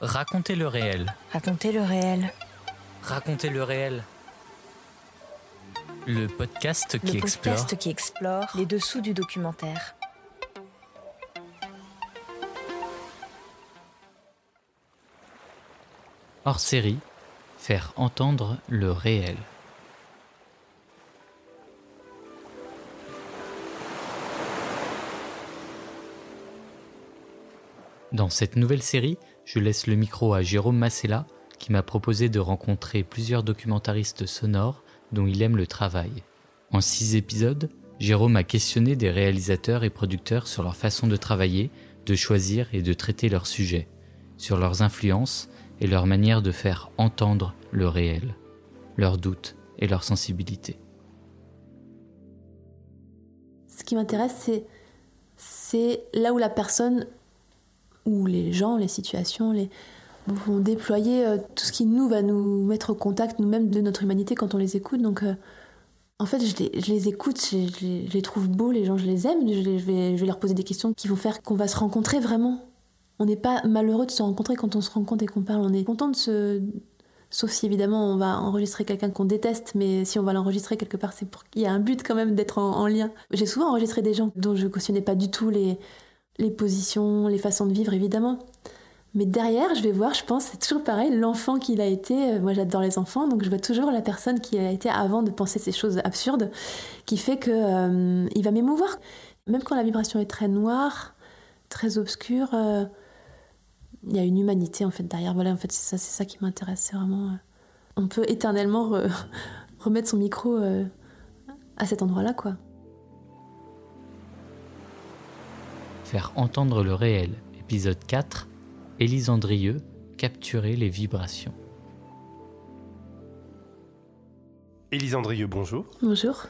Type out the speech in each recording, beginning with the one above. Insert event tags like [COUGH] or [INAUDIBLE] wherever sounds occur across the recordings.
Racontez le réel. Racontez le réel. Racontez le réel. Le podcast qui le explore podcast qui explore les dessous du documentaire. hors série, faire entendre le réel. Dans cette nouvelle série, je laisse le micro à Jérôme Massella, qui m'a proposé de rencontrer plusieurs documentaristes sonores dont il aime le travail. En six épisodes, Jérôme a questionné des réalisateurs et producteurs sur leur façon de travailler, de choisir et de traiter leurs sujets, sur leurs influences et leur manière de faire entendre le réel, leurs doutes et leurs sensibilités. Ce qui m'intéresse, c'est, c'est là où la personne, ou les gens, les situations, les, vont déployer euh, tout ce qui nous va nous mettre au contact nous-mêmes de notre humanité quand on les écoute. Donc, euh, en fait, je les, écoute, je, les- trouve beaux, les gens, je les aime. Je vais leur poser des questions qui vont faire qu'on va se rencontrer vraiment. On n'est pas malheureux de se rencontrer quand on se rencontre et qu'on parle. On est content de se. Sauf si évidemment on va enregistrer quelqu'un qu'on déteste, mais si on va l'enregistrer quelque part, c'est pour qu'il y a un but quand même d'être en, en lien. J'ai souvent enregistré des gens dont je cautionnais pas du tout les, les positions, les façons de vivre évidemment. Mais derrière, je vais voir, je pense, c'est toujours pareil, l'enfant qu'il a été. Euh, Moi, j'adore les enfants, donc je vois toujours la personne qui a été avant de penser ces choses absurdes, qui fait que euh, il va m'émouvoir. Même quand la vibration est très noire, très obscure, euh, il y a une humanité en fait derrière. Voilà, en fait, c'est ça, c'est ça qui m'intéresse. C'est vraiment, on peut éternellement re- [LAUGHS] remettre son micro à cet endroit-là, quoi. Faire entendre le réel, épisode 4, Élise Andrieux, capturer les vibrations. Élise Andrieux, bonjour. Bonjour.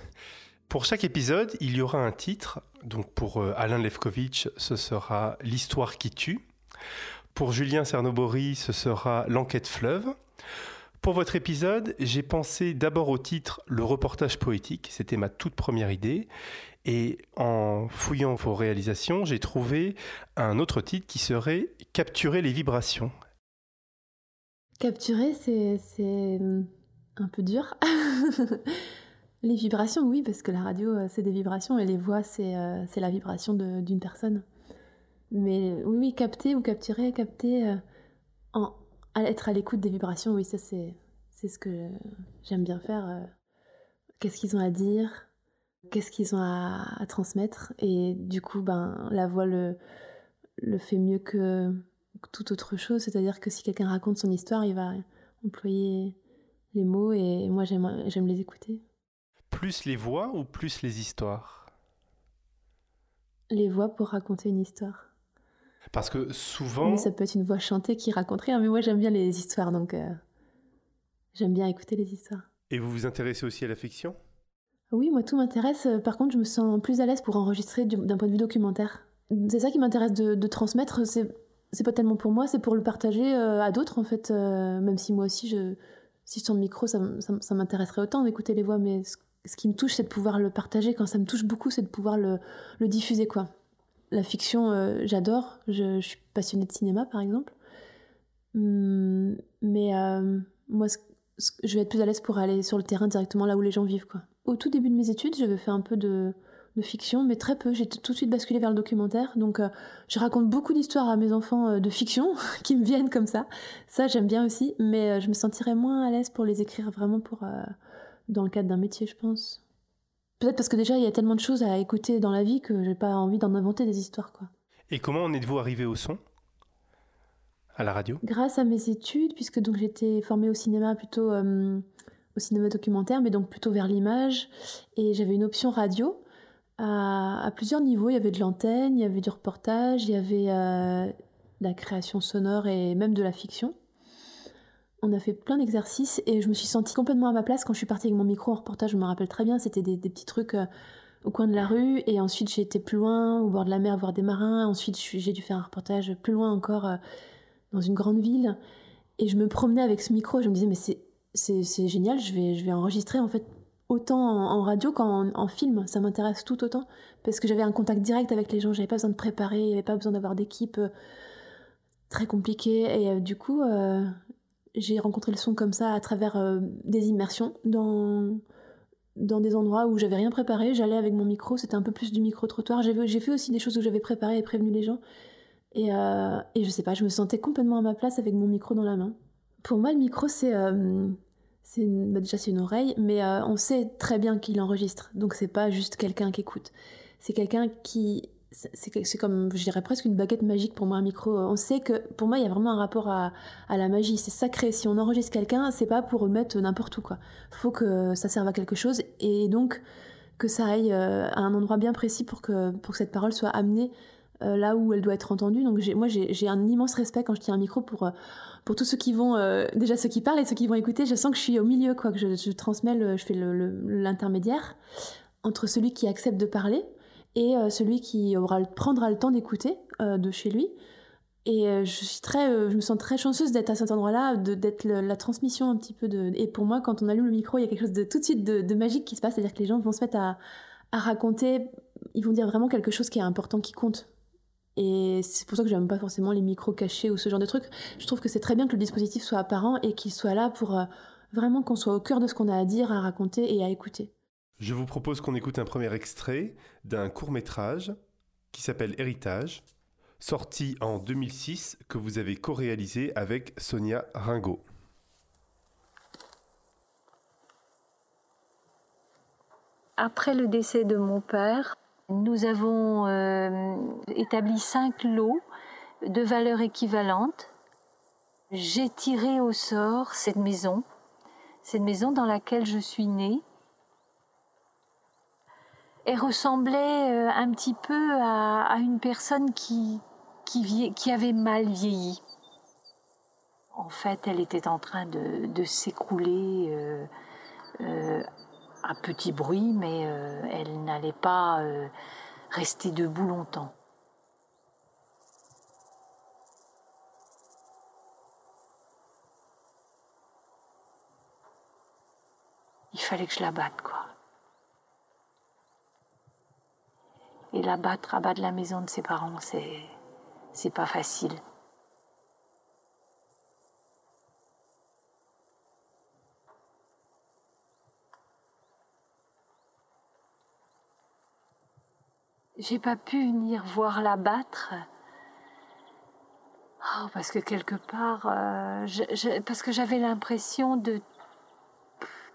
Pour chaque épisode, il y aura un titre. Donc pour euh, Alain Levkovitch, ce sera L'histoire qui tue. Pour Julien Cernobori, ce sera L'enquête fleuve. Pour votre épisode, j'ai pensé d'abord au titre Le reportage poétique. C'était ma toute première idée. Et en fouillant vos réalisations, j'ai trouvé un autre titre qui serait Capturer les vibrations. Capturer, c'est hum, un peu dur. [LAUGHS] les vibrations, oui, parce que la radio, euh, c'est des vibrations et les voix, c'est euh, la vibration d'une personne. Mais oui, oui, capter ou capturer, capter, euh, en, être à l'écoute des vibrations, oui, ça c'est ce que j'aime bien faire. euh. Qu'est-ce qu'ils ont à dire? Qu'est-ce qu'ils ont à, à transmettre Et du coup, ben, la voix le, le fait mieux que toute autre chose. C'est-à-dire que si quelqu'un raconte son histoire, il va employer les mots et moi j'aime j'aime les écouter. Plus les voix ou plus les histoires? Les voix pour raconter une histoire. Parce que souvent... Mais ça peut être une voix chantée qui raconte rien, mais moi j'aime bien les histoires, donc euh, j'aime bien écouter les histoires. Et vous vous intéressez aussi à la fiction? Oui, moi tout m'intéresse. Euh, Par contre, je me sens plus à l'aise pour enregistrer du- d'un point de vue documentaire. C'est ça qui m'intéresse de, transmettre. C'est pas tellement pour moi, c'est pour le partager euh, à d'autres en fait. euh, même si moi aussi, si je sens le micro, ça, m'intéresserait autant d'écouter les voix. Mais ce, qui me touche, c'est de pouvoir le partager. Quand ça me touche beaucoup, c'est de pouvoir le, diffuser quoi. La fiction, j'adore. Je, suis passionnée de cinéma par exemple. Hum, mais moi, je vais être plus à l'aise pour aller sur le terrain directement là où les gens vivent. Au tout début de mes études, j'avais fait un peu de, de fiction, mais très peu. J'ai tout de suite basculé vers le documentaire. Donc, euh, je raconte beaucoup d'histoires à mes enfants euh, de fiction [LAUGHS] qui me viennent comme ça. Ça, j'aime bien aussi, mais euh, je me sentirais moins à l'aise pour les écrire vraiment pour, dans le cadre d'un métier, je pense. Peut-être parce que déjà, il y a tellement de choses à écouter dans la vie que j'ai pas envie d'en inventer des histoires, quoi. Et comment en êtes-vous arrivé au son? À la radio? Grâce à mes études, puisque donc j'étais formée au cinéma plutôt au cinéma documentaire, mais donc plutôt vers l'image, et j'avais une option radio à, plusieurs niveaux. Il y avait de l'antenne, il y avait du reportage, il y avait euh, la création sonore et même de la fiction. On a fait plein d'exercices et je me suis sentie complètement à ma place quand je suis partie avec mon micro en reportage. Je me rappelle très bien, c'était des, petits trucs euh, au coin de la rue et ensuite j'ai été plus loin, au bord de la mer, voir des marins. Ensuite, j'ai dû faire un reportage plus loin encore. euh, dans une grande ville et je me promenais avec ce micro je me disais mais c'est c'est génial je vais je vais enregistrer en fait autant en, radio qu'en en film ça m'intéresse tout autant parce que j'avais un contact direct avec les gens j'avais pas besoin de préparer il n'y avait pas besoin d'avoir d'équipe euh, très compliqué. Et du coup, j'ai rencontré le son comme ça à travers des immersions dans dans des endroits où j'avais rien préparé. J'allais avec mon micro, c'était un peu plus du micro-trottoir. J'ai fait aussi des choses où j'avais préparé et prévenu les gens. Et, euh, et, je sais pas, je me sentais complètement à ma place avec mon micro dans la main. Pour moi, le micro, c'est. Euh, bah déjà, c'est une oreille, mais euh, on sait très bien qu'il enregistre. Donc, c'est pas juste quelqu'un qui écoute. C'est quelqu'un qui. C'est comme, je dirais presque une baguette magique pour moi, un micro. On sait que, pour moi, il y a vraiment un rapport à, à la magie. C'est sacré. Si on enregistre quelqu'un, c'est pas pour mettre n'importe où, quoi. Faut que ça serve à quelque chose. Et donc, que ça aille euh, à un endroit bien précis pour que, pour que cette parole soit amenée là où elle doit être entendue. Donc moi j'ai un immense respect quand je tiens un micro pour, pour tous ceux qui vont, euh, déjà ceux qui parlent et ceux qui vont écouter. Je sens que je suis au milieu, quoi, que je, transmets, je fais l'intermédiaire entre celui qui accepte de parler et celui qui aura, prendra le temps d'écouter de chez lui. Et je suis très, je me sens très chanceuse d'être à cet endroit-là, d'être la transmission un petit peu de. Et pour moi, quand on allume le micro, il y a quelque chose de tout de suite de, magique qui se passe, c'est-à-dire que les gens vont se mettre à raconter, ils vont dire vraiment quelque chose qui est important, qui compte. Et c'est pour ça que j'aime pas forcément les micros cachés ou ce genre de trucs. Je trouve que c'est très bien que le dispositif soit apparent et qu'il soit là pour euh, vraiment qu'on soit au cœur de ce qu'on a à dire, à raconter et à écouter. Je vous propose qu'on écoute un premier extrait d'un court métrage qui s'appelle Héritage, sorti en 2006, que vous avez co-réalisé avec Sonia Ringo. Après le décès de mon père, nous avons euh, établi cinq lots de valeurs équivalentes. J'ai tiré au sort cette maison, cette maison dans laquelle je suis née. Elle ressemblait euh, un petit peu à, une personne qui, qui, avait mal vieilli. En fait, elle était en train de, s'écrouler euh, un petit bruit, mais euh, elle n'allait pas euh, rester debout longtemps. Il fallait que je la batte, quoi. Et la battre à bas de la maison de ses parents, c'est, c'est pas facile. J'ai pas pu venir voir la battre. Oh, parce que quelque part, euh, parce que j'avais l'impression de,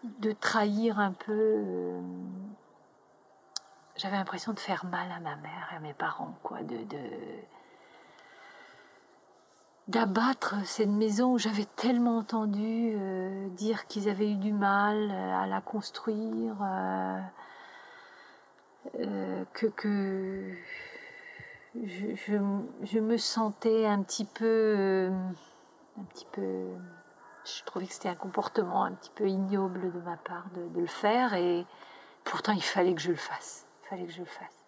de trahir un peu. Euh, j'avais l'impression de faire mal à ma mère et à mes parents, quoi, de, d'abattre cette maison où j'avais tellement entendu euh, dire qu'ils avaient eu du mal à la construire. Euh, que, que je, je, me sentais un petit peu, euh, un petit peu, je trouvais que c'était un comportement un petit peu ignoble de ma part de, de, le faire et pourtant il fallait que je le fasse, il fallait que je le fasse.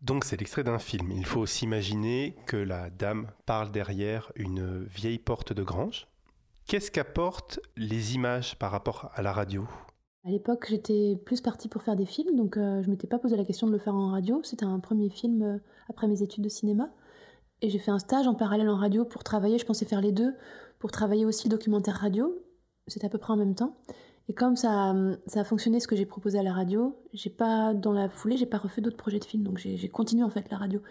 Donc c'est l'extrait d'un film. Il faut s'imaginer que la dame parle derrière une vieille porte de grange. Qu'est-ce qu'apportent les images par rapport à la radio? À l'époque, j'étais plus partie pour faire des films, donc euh, je m'étais pas posé la question de le faire en radio. C'était un premier film euh, après mes études de cinéma. Et j'ai fait un stage en parallèle en radio pour travailler, je pensais faire les deux, pour travailler aussi le documentaire radio. C'était à peu près en même temps. Et comme ça, ça a fonctionné ce que j'ai proposé à la radio, j'ai pas, dans la foulée, j'ai pas refait d'autres projets de films, donc j'ai continué en fait la radio.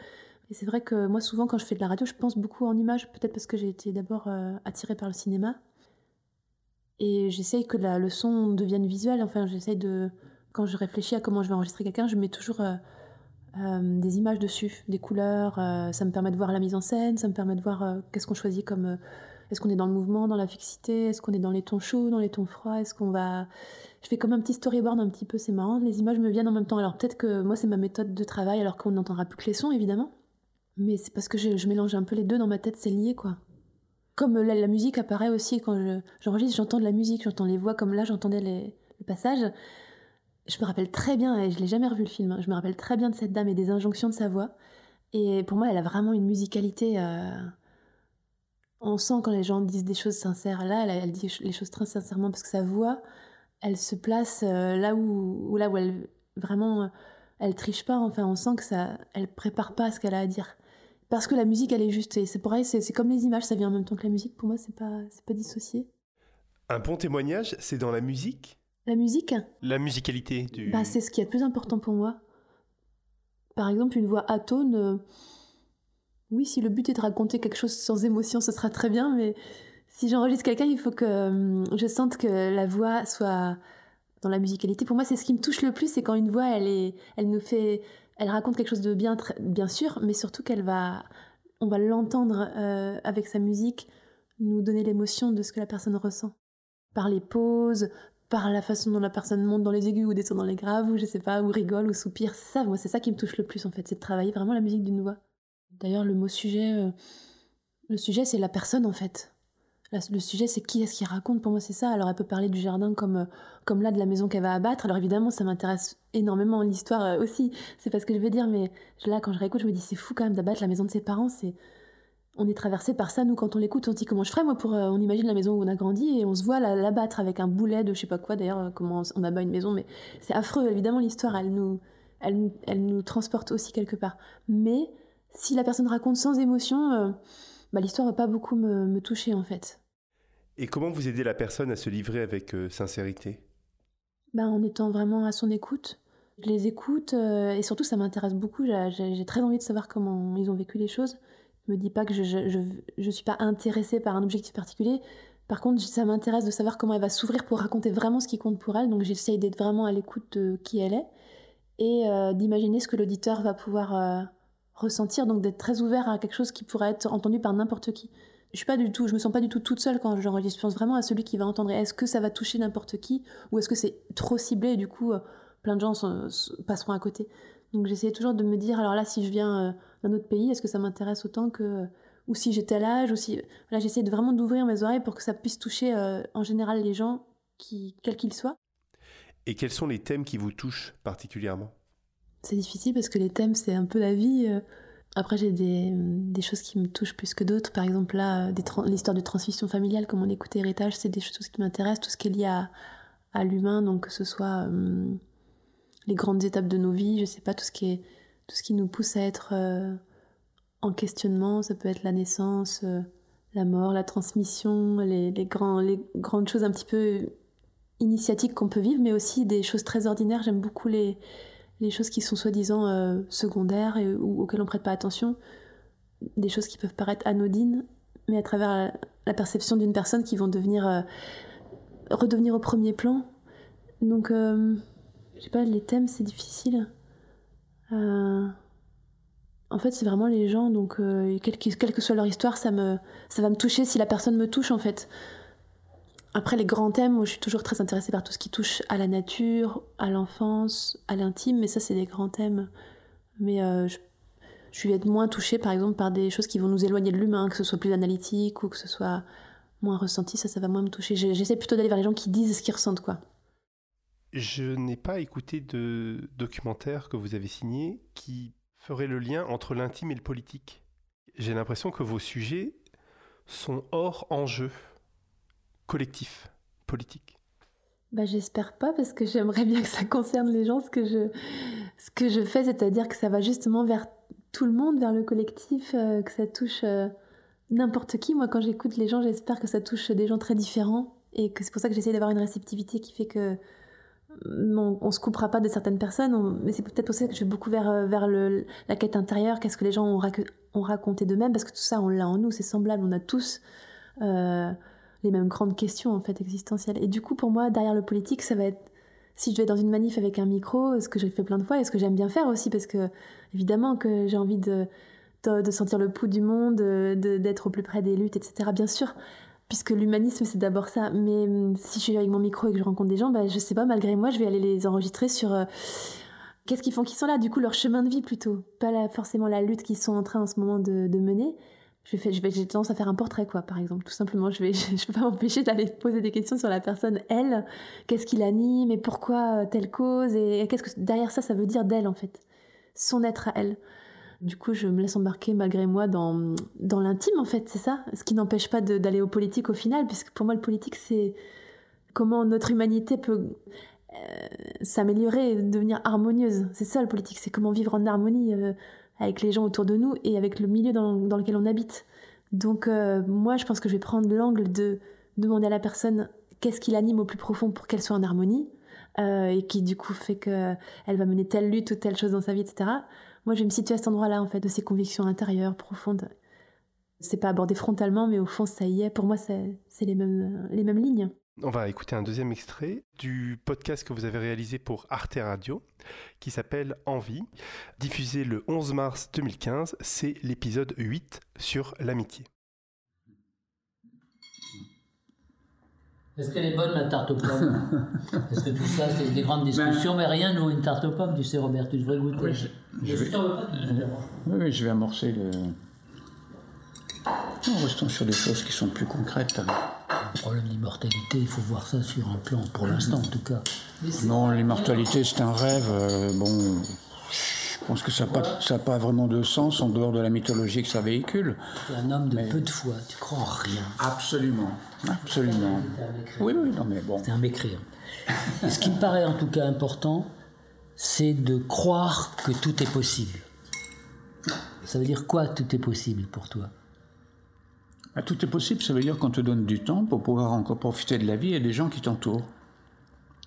Et c'est vrai que moi, souvent, quand je fais de la radio, je pense beaucoup en images, peut-être parce que j'ai été d'abord euh, attirée par le cinéma. Et j'essaye que la, le son devienne visuel. Enfin, j'essaye de. Quand je réfléchis à comment je vais enregistrer quelqu'un, je mets toujours euh, euh, des images dessus, des couleurs. Euh, ça me permet de voir la mise en scène, ça me permet de voir qu'est-ce qu'on choisit comme. est-ce qu'on est dans le mouvement, dans la fixité Est-ce qu'on est dans les tons chauds, dans les tons froids Est-ce qu'on va. Je fais comme un petit storyboard un petit peu, c'est marrant. Les images me viennent en même temps. Alors peut-être que moi, c'est ma méthode de travail, alors qu'on n'entendra plus que les sons, évidemment. Mais c'est parce que je mélange un peu les deux dans ma tête, c'est lié, quoi comme la, musique apparaît aussi quand j'enregistre, j'entends de la musique, j'entends les voix, comme là j'entendais le passage. Je me rappelle très bien, et je l'ai jamais revu le film, hein, je me rappelle très bien de cette dame et des injonctions de sa voix. Et pour moi, elle a vraiment une musicalité. Euh, on sent quand les gens disent des choses sincères. Là, elle, dit les choses très sincèrement parce que sa voix, elle se place euh, là où, là où elle vraiment, elle triche pas. Enfin, on sent que ça, elle prépare pas ce qu'elle a à dire. Parce que la musique, elle est juste. Et c'est pareil, c'est comme les images, ça vient en même temps que la musique. Pour moi, c'est pas, pas dissocié. Un bon témoignage, c'est dans la musique? La musique? La musicalité du. Bah, c'est ce qui est le plus important pour moi. Par exemple, une voix atone. Euh, oui, si le but est de raconter quelque chose sans émotion, ce sera très bien, mais si j'enregistre quelqu'un, il faut que euh, je sente que la voix soit dans la musicalité. Pour moi, c'est ce qui me touche le plus, c'est quand une voix, elle, est, elle nous fait elle raconte quelque chose de bien, bien sûr, mais surtout qu'elle va, on va l'entendre euh, avec sa musique, nous donner l'émotion de ce que la personne ressent. Par les pauses, par la façon dont la personne monte dans les aigus ou descend dans les graves, ou je sais pas, ou rigole ou soupire. Ça, moi, c'est ça qui me touche le plus en fait, c'est de travailler vraiment la musique d'une voix. D'ailleurs, le mot sujet, euh, le sujet, c'est la personne en fait le sujet, c'est qui est-ce qui raconte? Pour moi, c'est ça. Alors, elle peut parler du jardin comme, euh, comme là de la maison qu'elle va abattre. Alors, évidemment, ça m'intéresse énormément l'histoire euh, aussi. C'est pas ce que je veux dire, mais là, quand je réécoute, je me dis, c'est fou quand même d'abattre la maison de ses parents. C'est on est traversé par ça. Nous, quand on l'écoute, on dit comment je ferais moi pour. Euh, on imagine la maison où on a grandi et on se voit l'abattre avec un boulet de je sais pas quoi. D'ailleurs, comment on abat une maison, mais c'est affreux. Évidemment, l'histoire, elle nous, elle, nous transporte aussi quelque part. Mais si la personne raconte sans émotion, bah, l'histoire va pas beaucoup me toucher en fait. Et comment vous aidez la personne à se livrer avec euh, sincérité? Ben, En étant vraiment à son écoute. Je les écoute euh, et surtout ça m'intéresse beaucoup. J'ai très envie de savoir comment ils ont vécu les choses. Je me dis pas que je ne suis pas intéressée par un objectif particulier. Par contre, ça m'intéresse de savoir comment elle va s'ouvrir pour raconter vraiment ce qui compte pour elle. Donc j'essaye d'être vraiment à l'écoute de qui elle est et euh, d'imaginer ce que l'auditeur va pouvoir ressentir. Donc d'être très ouvert à quelque chose qui pourrait être entendu par n'importe qui je suis pas du tout, je me sens pas du tout toute seule quand j'enregistre. Je pense vraiment à celui qui va entendre. Est-ce que ça va toucher n'importe qui ou est-ce que c'est trop ciblé et du coup euh, plein de gens passeront à côté. Donc j'essayais toujours de me dire alors là si je viens euh, d'un autre pays, est-ce que ça m'intéresse autant que ou si j'ai tel âge ou si là j'essaie de vraiment d'ouvrir mes oreilles pour que ça puisse toucher euh, en général les gens qui quels qu'ils soient. Et quels sont les thèmes qui vous touchent particulièrement? C'est difficile parce que les thèmes c'est un peu la vie. Après, j'ai des, des, choses qui me touchent plus que d'autres. Par exemple, là, l'histoire de transmission familiale, comme on écoute héritage, c'est des choses qui m'intéressent, tout ce qui est lié à, l'humain, donc que ce soit euh, les grandes étapes de nos vies, je sais pas, tout ce qui, tout ce qui nous pousse à être euh, en questionnement, ça peut être la naissance, euh, la mort, la transmission, les, les grandes choses un petit peu initiatiques qu'on peut vivre, mais aussi des choses très ordinaires. J'aime beaucoup les les choses qui sont soi-disant euh, secondaires et, ou auxquelles on prête pas attention, des choses qui peuvent paraître anodines, mais à travers la, perception d'une personne qui vont devenir euh, redevenir au premier plan. Donc, euh, je sais pas, les thèmes c'est difficile. en fait, c'est vraiment les gens, donc quelle, quelle, que soit leur histoire, ça me, ça va me toucher si la personne me touche en fait. Après les grands thèmes, moi je suis toujours très intéressée par tout ce qui touche à la nature, à l'enfance, à l'intime, mais ça c'est des grands thèmes. Mais euh, je, vais être moins touchée par exemple par des choses qui vont nous éloigner de l'humain, que ce soit plus analytique ou que ce soit moins ressenti, ça ça va moins me toucher. J'essaie plutôt d'aller vers les gens qui disent ce qu'ils ressentent quoi. Je n'ai pas écouté de documentaire que vous avez signé qui ferait le lien entre l'intime et le politique. J'ai l'impression que vos sujets sont hors enjeu collectif, politique bah, J'espère pas, parce que j'aimerais bien que ça concerne les gens. Ce que je, ce que je fais, c'est-à-dire que ça va justement vers tout le monde, vers le collectif, euh, que ça touche euh, n'importe qui. Moi, quand j'écoute les gens, j'espère que ça touche des gens très différents. Et que c'est pour ça que j'essaie d'avoir une réceptivité qui fait que on, on se coupera pas de certaines personnes, mais c'est peut-être pour ça que je vais beaucoup vers, euh, vers la quête intérieure, qu'est-ce que les gens ont, ont raconté d'eux-mêmes, parce que tout ça, on l'a en nous, c'est semblable, on a tous les mêmes grandes questions en fait existentielles. Et du coup, pour moi, derrière le politique, ça va être si je vais dans une manif avec un micro, ce que j'ai fait plein de fois et ce que j'aime bien faire aussi, parce que évidemment que j'ai envie de, de, sentir le pouls du monde, d'être au plus près des luttes, etc. Bien sûr, puisque l'humanisme c'est d'abord ça. Mais hum, si je suis avec mon micro et que je rencontre des gens, bah, je sais pas, malgré moi, je vais aller les enregistrer sur euh, qu'est-ce qu'ils font qu'ils sont là, du coup leur chemin de vie plutôt, pas forcément la lutte qu'ils sont en train en ce moment de, de mener je vais, je j'ai tendance à faire un portrait, quoi, par exemple. Tout simplement, je vais, [LAUGHS] je, peux pas m'empêcher d'aller poser des questions sur la personne, elle. Qu'est-ce qui l'anime et pourquoi euh, telle cause et qu'est-ce que derrière ça, ça veut dire d'elle, en fait. Son être à elle. Du coup, je me laisse embarquer malgré moi dans, dans l'intime, en fait, c'est ça. Ce qui n'empêche pas d'aller au politique au final, puisque pour moi, le politique, c'est comment notre humanité peut euh, s'améliorer, devenir harmonieuse. C'est ça le politique, c'est comment vivre en harmonie. Euh, avec les gens autour de nous et avec le milieu dans, lequel on habite. Donc euh, moi, je pense que je vais prendre l'angle de demander à la personne qu'est-ce qui l'anime au plus profond pour qu'elle soit en harmonie, euh, et qui du coup fait qu'elle va mener telle lutte ou telle chose dans sa vie, etc. Moi, je vais me situer à cet endroit-là, en fait, de ses convictions intérieures, profondes. C'est pas abordé frontalement, mais au fond, ça y est. Pour moi, c'est les mêmes, les mêmes lignes. On va écouter un deuxième extrait du podcast que vous avez réalisé pour Arte Radio, qui s'appelle Envie, diffusé le 11 mars 2015. C'est l'épisode 8 sur l'amitié. Est-ce qu'elle est bonne la tarte aux pommes [LAUGHS] Parce que tout ça, c'est des grandes discussions, mais rien, nous, une tarte aux pommes, tu sais, Robert, tu devrais goûter. Oui, je, je vais... oui, oui, je vais amorcer le. Non, restons sur des choses qui sont plus concrètes. Le problème d'immortalité, il faut voir ça sur un plan, pour l'instant en tout cas. Non, l'immortalité, c'est un rêve. Euh, bon, je pense que ça n'a pas, pas, vraiment de sens en dehors de la mythologie que ça véhicule. Tu es un homme de peu de foi, tu crois en rien. Absolument, absolument. Oui, oui, non mais bon. C'est un mécréant. Et ce qui me paraît en tout cas important, c'est de croire que tout est possible. Ça veut dire quoi tout est possible pour toi? Tout est possible, ça veut dire qu'on te donne du temps pour pouvoir encore profiter de la vie et des gens qui t'entourent.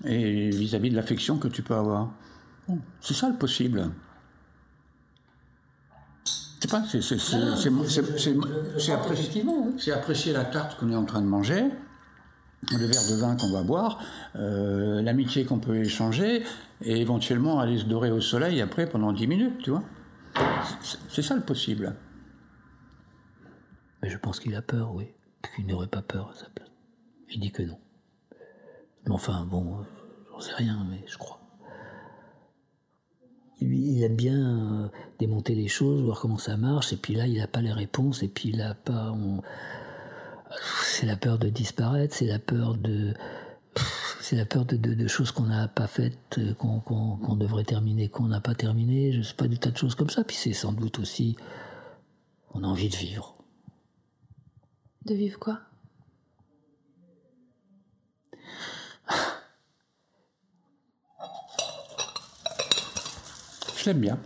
Et vis-à-vis -vis de l'affection que tu peux avoir. C'est ça le possible. C'est pas, c'est apprécier, la tarte qu'on est en train de manger, le verre de vin qu'on va boire, euh, l'amitié qu'on peut échanger, et éventuellement aller se dorer au soleil après pendant 10 minutes, tu vois. C'est ça le possible. Mais je pense qu'il a peur, oui. Qu'il n'aurait pas peur à sa place. Il dit que non. Mais enfin, bon, j'en sais rien, mais je crois il aime bien euh, démonter les choses, voir comment ça marche, et puis là, il n'a pas les réponses, et puis il n'a pas. C'est la peur de disparaître, c'est la peur de. C'est la peur de, choses qu'on n'a pas faites, euh, qu'on devrait terminer, qu'on n'a pas terminé, je sais pas, des tas de choses comme ça. Puis c'est sans doute aussi. On a envie de vivre. De vivre quoi? Bien.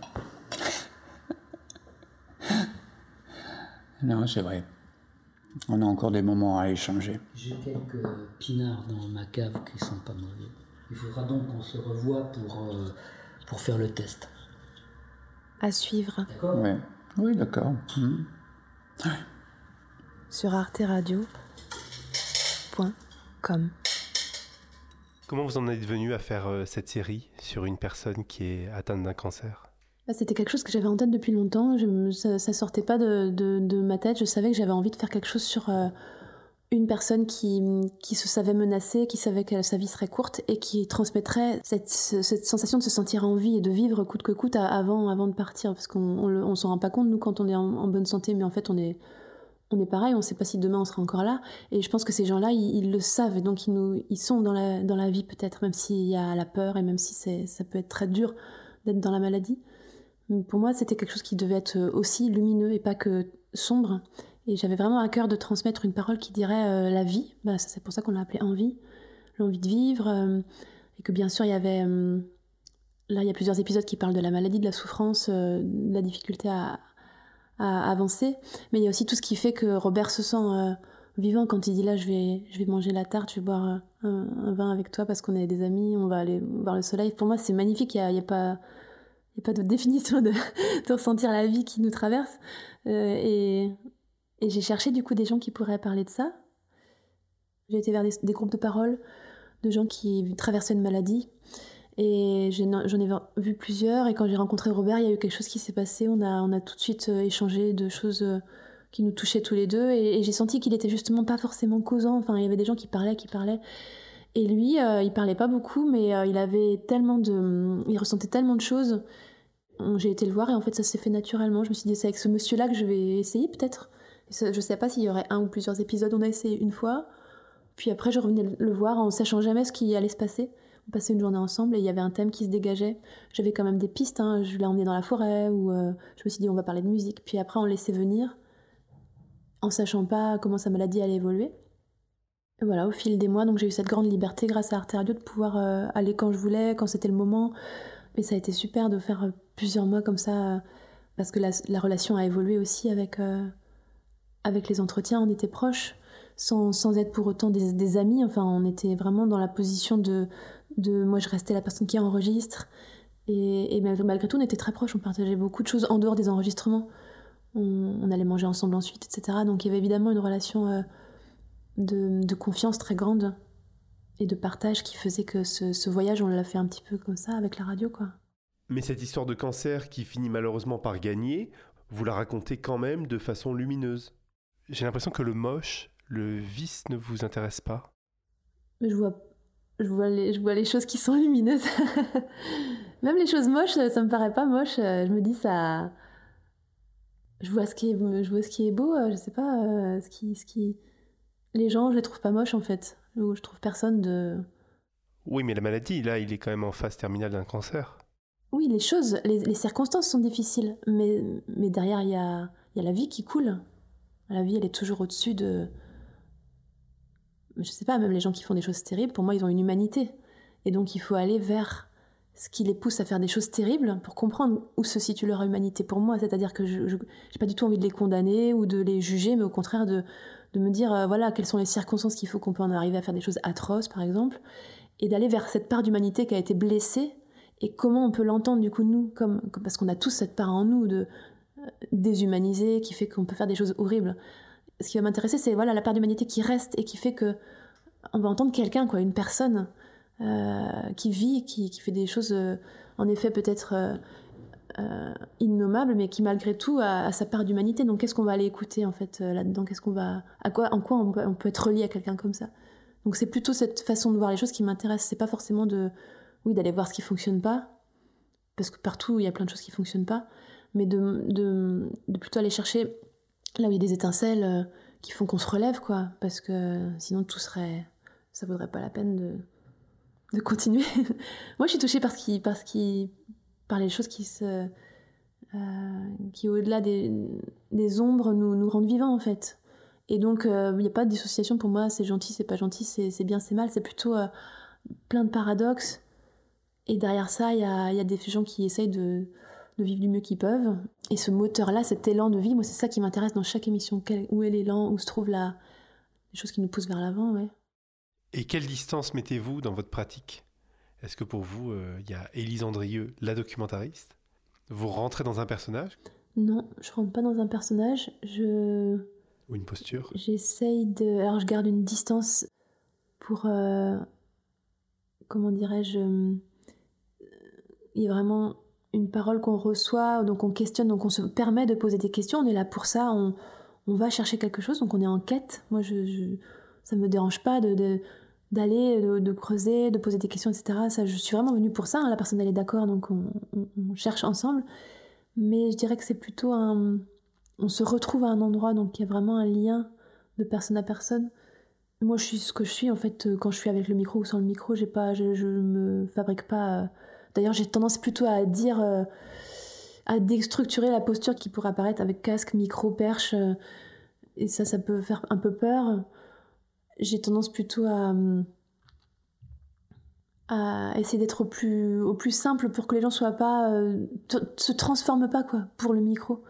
non, c'est vrai. On a encore des moments à échanger. J'ai quelques pinards dans ma cave qui sont pas mauvais. Il faudra donc qu'on se revoie pour, euh, pour faire le test. À suivre. D'accord? Oui, d'accord. Hmm. Sur arteradio.com. Comment vous en êtes venu à faire euh, cette série sur une personne qui est atteinte d'un cancer? Bah, C'était quelque chose que j'avais en tête depuis longtemps. Je, ça, ça, sortait pas de, de, ma tête. Je savais que j'avais envie de faire quelque chose sur euh, une personne qui, qui, se savait menacée, qui savait que sa vie serait courte et qui transmettrait cette, cette sensation de se sentir en vie et de vivre coûte que coûte avant, avant de partir. Parce qu'on on, on s'en rend pas compte, nous, quand on est en bonne santé, mais en fait, on est on est pareil, on ne sait pas si demain on sera encore là. Et je pense que ces gens-là, ils, le savent, donc ils, nous, sont dans la, vie peut-être, même s'il y a la peur et même si ça peut être très dur d'être dans la maladie. Mais pour moi, c'était quelque chose qui devait être aussi lumineux et pas que sombre. Et j'avais vraiment à cœur de transmettre une parole qui dirait euh, la vie. Bah, c'est pour ça qu'on l'a appelé envie, l'envie de vivre. Euh, et que bien sûr, il y avait. Euh, là, il y a plusieurs épisodes qui parlent de la maladie, de la souffrance, de la difficulté à, à avancer. Mais il y a aussi tout ce qui fait que Robert se sent euh, vivant quand il dit là je vais, je vais manger la tarte, je vais boire euh, un, vin avec toi parce qu'on est des amis, on va aller voir le soleil. Pour moi c'est magnifique, il n'y a, a, pas... a pas de [LAUGHS] définition de, ressentir la vie qui nous traverse. Euh, et, et j'ai cherché du coup des gens qui pourraient parler de ça. J'ai été vers des, des, groupes de parole de gens qui traversaient une maladie et j'en ai vu plusieurs. Et quand j'ai rencontré Robert, il y a eu quelque chose qui s'est passé. On a, on a tout de suite euh, échangé de choses euh, qui nous touchaient tous les deux. Et, j'ai senti qu'il était justement pas forcément causant. Enfin, il y avait des gens qui parlaient, qui parlaient. Et lui, euh, il parlait pas beaucoup, mais il avait tellement de. Il ressentait tellement de choses. J'ai été le voir et en fait, ça s'est fait naturellement. Je me suis dit, c'est avec ce monsieur-là que je vais essayer peut-être. Je sais pas s'il y aurait un ou plusieurs épisodes. On a essayé une fois. Puis après, je revenais le voir en sachant jamais ce qui allait se passer. On passait une journée ensemble et il y avait un thème qui se dégageait. J'avais quand même des pistes, hein. je l'ai emmené dans la forêt ou euh, je me suis dit on va parler de musique. Puis après on laissait venir en sachant pas comment sa maladie allait évoluer. Et voilà, au fil des mois, donc j'ai eu cette grande liberté grâce à Arte de pouvoir euh, aller quand je voulais, quand c'était le moment. Mais ça a été super de faire euh, plusieurs mois comme ça parce que la, la relation a évolué aussi avec, avec les entretiens, on était proches, sans, sans être pour autant des, des amis, enfin on était vraiment dans la position de, de moi je restais la personne qui enregistre, et, et malgré, malgré tout on était très proches, on partageait beaucoup de choses en dehors des enregistrements, on, on allait manger ensemble ensuite, etc. Donc il y avait évidemment une relation euh, de, de confiance très grande et de partage qui faisait que ce, ce voyage, on l'a fait un petit peu comme ça avec la radio, quoi. Mais cette histoire de cancer qui finit malheureusement par gagner, vous la racontez quand même de façon lumineuse. J'ai l'impression que le moche, le vice ne vous intéresse pas. Je vois, je vois, les, je vois les choses qui sont lumineuses. [LAUGHS] Même les choses moches, ça me paraît pas moche. Je me dis, ça. Je vois ce qui est, je vois ce qui est beau, je sais pas, euh, ce qui, ce qui. Les gens, je les trouve pas moches en fait. Je trouve personne de. Oui, mais la maladie, là, il est quand même en phase terminale d'un cancer. Oui, les choses, les, les circonstances sont difficiles, mais, mais derrière, il y a, il y a la vie qui coule. La vie, elle est toujours au-dessus de. Je sais pas, même les gens qui font des choses terribles, pour moi, ils ont une humanité. Et donc, il faut aller vers ce qui les pousse à faire des choses terribles pour comprendre où se situe leur humanité pour moi. C'est-à-dire que je n'ai pas du tout envie de les condamner ou de les juger, mais au contraire de, de me dire, euh, voilà, quelles sont les circonstances qu'il faut qu'on peut en arriver à faire des choses atroces, par exemple, et d'aller vers cette part d'humanité qui a été blessée et comment on peut l'entendre du coup nous comme- parce qu'on a tous cette part en nous de euh, déshumanisée qui fait qu'on peut faire des choses horribles ce qui va m'intéresser c'est voilà la part d'humanité qui reste et qui fait que on va entendre quelqu'un quoi une personne euh, qui vit qui, qui fait des choses euh, en effet peut-être euh, euh, innommables mais qui malgré tout a, sa part d'humanité. Donc qu'est-ce qu'on va aller écouter en fait là-dedans? Qu'est-ce qu'on va à quoi en quoi on peut, être relié à quelqu'un comme ça? Donc c'est plutôt cette façon de voir les choses qui m'intéresse. C'est pas forcément de oui, d'aller voir ce qui fonctionne pas, parce que partout il y a plein de choses qui fonctionnent pas, mais de, de plutôt aller chercher là où il y a des étincelles euh, qui font qu'on se relève, quoi, parce que sinon tout serait. ça vaudrait pas la peine de, de continuer. [LAUGHS] Moi je suis touchée par, par, les choses qui se. euh, qui au-delà des, des ombres nous, nous rendent vivants en fait. Et donc il n'y a pas de dissociation pour moi, c'est gentil, c'est pas gentil, c'est bien, c'est mal, c'est plutôt euh, plein de paradoxes. Et derrière ça, il y a, y a des gens qui essayent de, de vivre du mieux qu'ils peuvent. Et ce moteur-là, cet élan de vie, moi, c'est ça qui m'intéresse dans chaque émission. Quel- où est l'élan Où se trouve la... les choses qui nous poussent vers l'avant, ouais. Et quelle distance mettez-vous dans votre pratique? Est-ce que pour vous, euh, il y a Élise Andrieux, la documentariste? Vous rentrez dans un personnage? Non, je rentre pas dans un personnage. Je ou une posture? J'essaye de. Alors, je garde une distance pour. euh, Comment dirais-je euh, Il y a vraiment une parole qu'on reçoit, donc on questionne, donc on se permet de poser des questions. On est là pour ça. On, on va chercher quelque chose, donc on est en quête. Moi, je, ça me dérange pas de. d'aller, de, creuser, de poser des questions, etc. Ça, je suis vraiment venue pour ça. hein. La personne, elle est d'accord, donc on, cherche ensemble. Mais je dirais que c'est plutôt un... On se retrouve à un endroit, donc il y a vraiment un lien de personne à personne. Moi, je suis ce que je suis, en fait, euh, quand je suis avec le micro ou sans le micro, pas, je, je me fabrique pas... euh, D'ailleurs, j'ai tendance plutôt à dire... euh, à déstructurer la posture qui pourrait apparaître avec casque, micro, perche. euh, et ça, ça peut faire un peu peur. J'ai tendance plutôt à... à essayer d'être au plus, simple pour que les gens soient pas euh, se transforment pas quoi pour le micro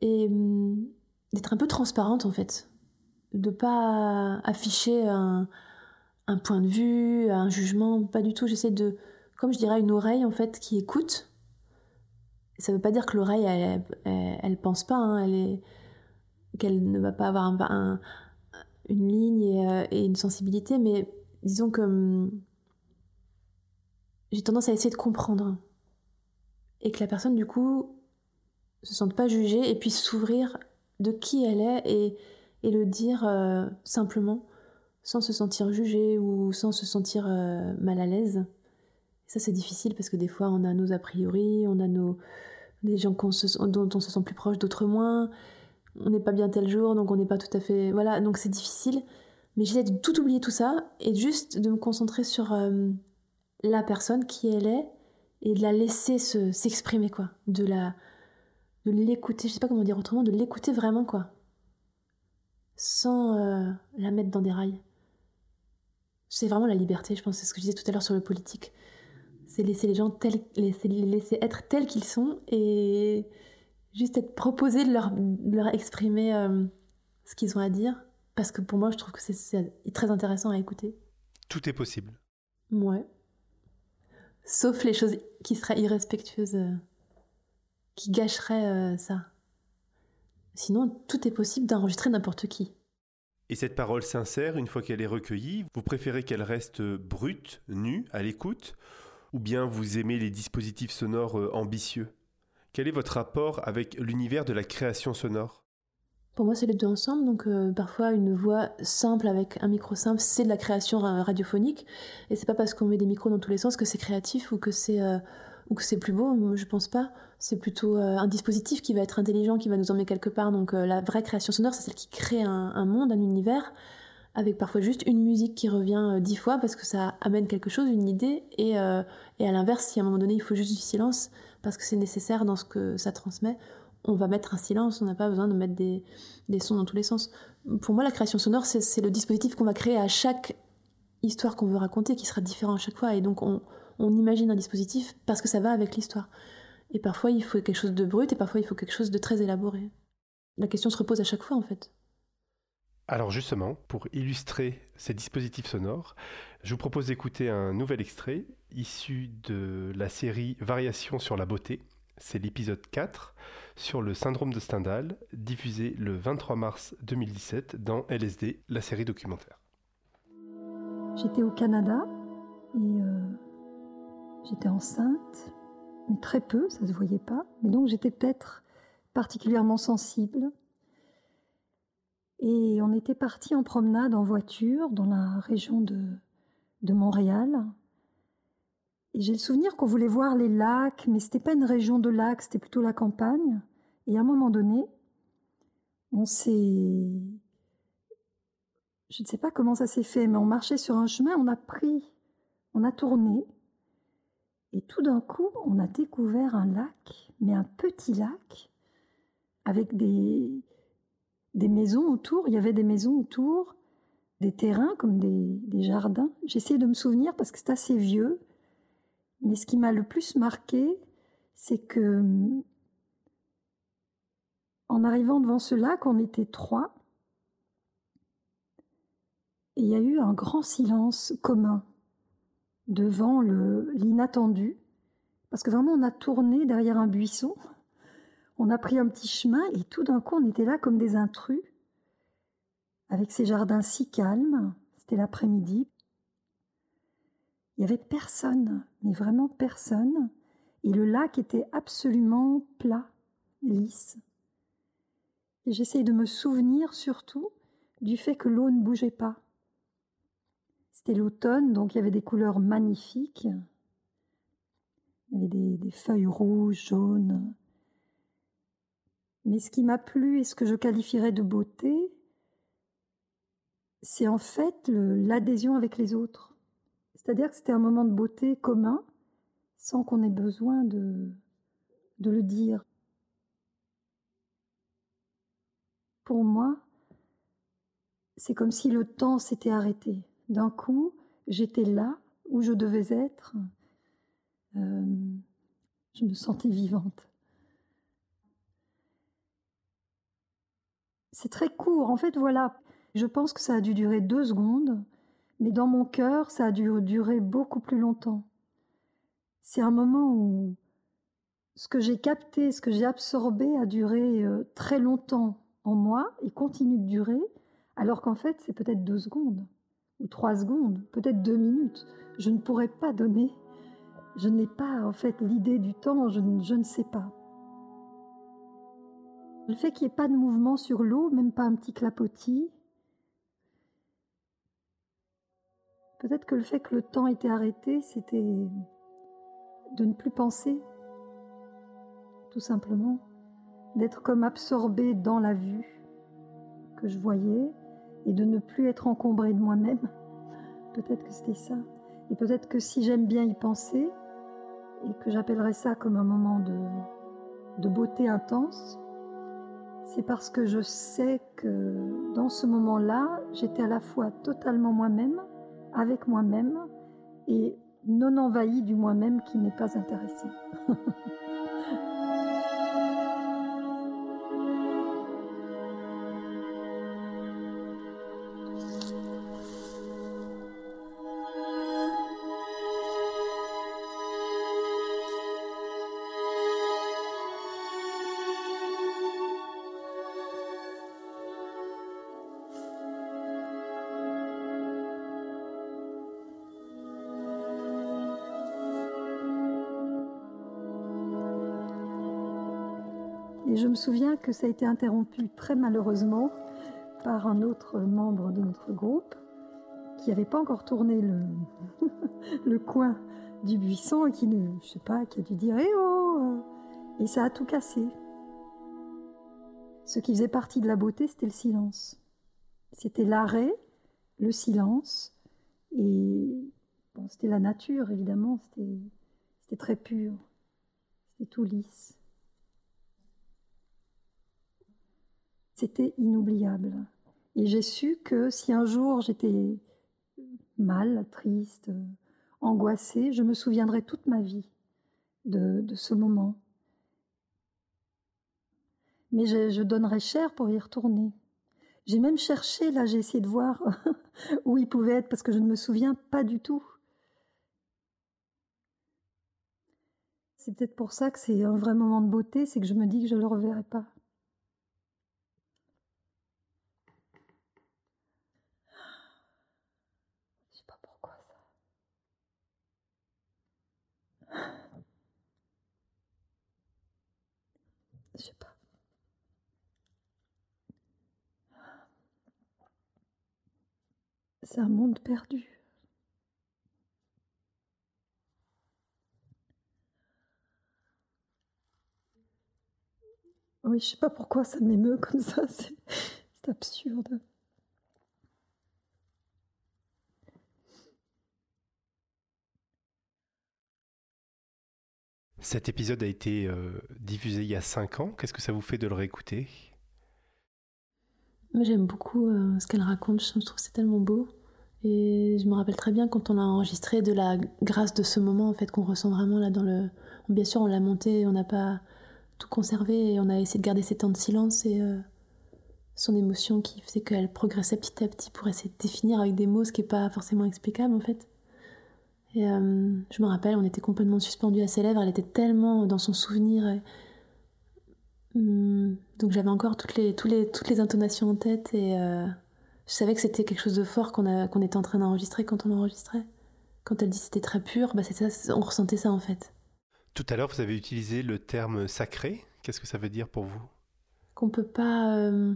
et hum, d'être un peu transparente en fait de pas afficher un, un point de vue un jugement pas du tout j'essaie de comme je dirais une oreille en fait qui écoute ça veut pas dire que l'oreille elle, pense pas hein, qu'elle ne va pas avoir un- un- une ligne et, euh, et une sensibilité mais disons que hum, j'ai tendance à essayer de comprendre. Et que la personne, du coup, se sente pas jugée et puisse s'ouvrir de qui elle est et, et le dire euh, simplement, sans se sentir jugée ou sans se sentir euh, mal à l'aise. Ça, c'est difficile parce que des fois, on a nos a priori, on a nos, des gens dont on se sent plus proche, d'autres moins. On n'est pas bien tel jour, donc on n'est pas tout à fait. Voilà, donc c'est difficile. Mais j'essaie de tout oublier tout ça et juste de me concentrer sur. euh, la personne qui elle est et de la laisser se- s'exprimer quoi de la de l'écouter je sais pas comment dire autrement de l'écouter vraiment quoi sans euh, la mettre dans des rails c'est vraiment la liberté je pense c'est ce que je disais tout à l'heure sur le politique c'est laisser les gens tels, laisser, les laisser être tels qu'ils sont et juste être proposé de leur, leur exprimer euh, ce qu'ils ont à dire. Parce que pour moi, je trouve que c'est très intéressant à écouter. Tout est possible. Ouais. Sauf les choses qui seraient irrespectueuses, euh, qui gâcheraient euh, ça. Sinon, tout est possible d'enregistrer n'importe qui. Et cette parole sincère, une fois qu'elle est recueillie, vous préférez qu'elle reste brute, nue, à l'écoute, ou bien vous aimez les dispositifs sonores ambitieux? Quel est votre rapport avec l'univers de la création sonore? Pour moi, c'est les deux ensemble. Donc, euh, parfois, une voix simple avec un micro simple, c'est de la création radiophonique. Et c'est pas parce qu'on met des micros dans tous les sens que c'est créatif ou que c'est euh, ou que c'est plus beau. Je pense pas. C'est plutôt euh, un dispositif qui va être intelligent, qui va nous emmener quelque part. Donc, la vraie création sonore, c'est celle qui crée un, monde, un univers, avec parfois juste une musique qui revient dix fois parce que ça amène quelque chose, une idée. Et, et à l'inverse, si à un moment donné, il faut juste du silence parce que c'est nécessaire dans ce que ça transmet, on va mettre un silence, on n'a pas besoin de mettre des, sons dans tous les sens. Pour moi, la création sonore, c'est le dispositif qu'on va créer à chaque histoire qu'on veut raconter, qui sera différent à chaque fois. Et donc, on, imagine un dispositif parce que ça va avec l'histoire. Et parfois, il faut quelque chose de brut et parfois, il faut quelque chose de très élaboré. La question se repose à chaque fois, en fait. Alors justement, pour illustrer ces dispositifs sonores, je vous propose d'écouter un nouvel extrait issu de la série Variations sur la beauté. C'est l'épisode 4 sur le syndrome de Stendhal, diffusé le 23 mars 2017 dans LSD, la série documentaire. J'étais au Canada et euh, j'étais enceinte, mais très peu, ça se voyait pas. Mais donc j'étais peut-être particulièrement sensible. Et on était parti en promenade en voiture dans la région de de Montréal. Et j'ai le souvenir qu'on voulait voir les lacs, mais c'était pas une région de lacs, c'était plutôt la campagne. Et à un moment donné, on s'est. Je ne sais pas comment ça s'est fait, mais on marchait sur un chemin, on a pris, on a tourné, et tout d'un coup, on a découvert un lac, mais un petit lac, avec des, des maisons autour. Il y avait des maisons autour, des terrains comme des, jardins. J'essaie de me souvenir parce que c'est assez vieux. Mais ce qui m'a le plus marqué, c'est que en arrivant devant ce lac, on était trois. Et il y a eu un grand silence commun devant l'inattendu. Parce que vraiment, on a tourné derrière un buisson. On a pris un petit chemin et tout d'un coup, on était là comme des intrus avec ces jardins si calmes. C'était l'après-midi. Il n'y avait personne, mais vraiment personne. Et le lac était absolument plat, lisse. Et j'essaye de me souvenir surtout du fait que l'eau ne bougeait pas. C'était l'automne, donc il y avait des couleurs magnifiques. Il y avait des, des feuilles rouges, jaunes. Mais ce qui m'a plu et ce que je qualifierais de beauté, c'est en fait l'adhésion avec les autres. C'est-à-dire que c'était un moment de beauté commun, sans qu'on ait besoin de, le dire. Pour moi, c'est comme si le temps s'était arrêté. D'un coup, j'étais là où je devais être. Euh, je me sentais vivante. C'est très court. En fait, voilà, je pense que ça a dû durer deux secondes, mais dans mon cœur, ça a dû durer beaucoup plus longtemps. C'est un moment où ce que j'ai capté, ce que j'ai absorbé a duré euh, très longtemps en moi et continue de durer, alors qu'en fait c'est peut-être deux secondes, ou trois secondes, peut-être deux minutes. Je ne pourrais pas donner, je n'ai pas en fait l'idée du temps, je, je ne sais pas. Le fait qu'il n'y ait pas de mouvement sur l'eau, même pas un petit clapotis, Peut-être que le fait que le temps était arrêté, c'était de ne plus penser, tout simplement, d'être comme absorbé dans la vue que je voyais et de ne plus être encombré de moi-même. Peut-être que c'était ça. Et peut-être que si j'aime bien y penser, et que j'appellerais ça comme un moment de, de beauté intense, c'est parce que je sais que dans ce moment-là, j'étais à la fois totalement moi-même avec moi-même et non envahi du moi-même qui n'est pas intéressant. [LAUGHS] me souviens que ça a été interrompu très malheureusement par un autre membre de notre groupe qui n'avait pas encore tourné [LAUGHS] le, coin du buisson et qui ne, sais pas, qui a dû dire Eh oh Et ça a tout cassé. Ce qui faisait partie de la beauté, c'était le silence. C'était l'arrêt, le silence, et c'était la nature, évidemment, c'était très pur, c'était tout lisse. C'était inoubliable. Et j'ai su que si un jour j'étais mal, triste, angoissée, je me souviendrai toute ma vie de, ce moment. Mais je, je, donnerais cher pour y retourner. J'ai même cherché, là j'ai essayé de voir [LAUGHS] où il pouvait être parce que je ne me souviens pas du tout. C'est peut-être pour ça que c'est un vrai moment de beauté, c'est que je me dis que je ne le reverrai pas. C'est un monde perdu. Oui, je sais pas pourquoi ça m'émeut comme ça, [LAUGHS] c'est absurde. Cet épisode a été euh, diffusé il y a 5 ans. Qu'est-ce que ça vous fait de le réécouter? J'aime beaucoup euh, ce qu'elle raconte, je trouve que c'est tellement beau. Et je me rappelle très bien quand on l'a enregistré de la grâce de ce moment en fait qu'on ressent vraiment là dans le. Bien sûr on l'a monté, on n'a pas tout conservé et on a essayé de garder ces temps de silence et euh, son émotion qui faisait qu'elle progressait petit à petit pour essayer de définir avec des mots ce qui n'est pas forcément explicable en fait. Et euh, je me rappelle, on était complètement suspendu à ses lèvres, elle était tellement dans son souvenir. Hum, donc j'avais encore toutes les, toutes, les, toutes les intonations en tête et euh, je savais que c'était quelque chose de fort qu'on était en train d'enregistrer quand on l'enregistrait? Quand elle dit c'était très pur, bah ça, on ressentait ça en fait. Tout à l'heure, vous avez utilisé le terme sacré. Qu'est-ce que ça veut dire pour vous? Qu'on peut pas euh,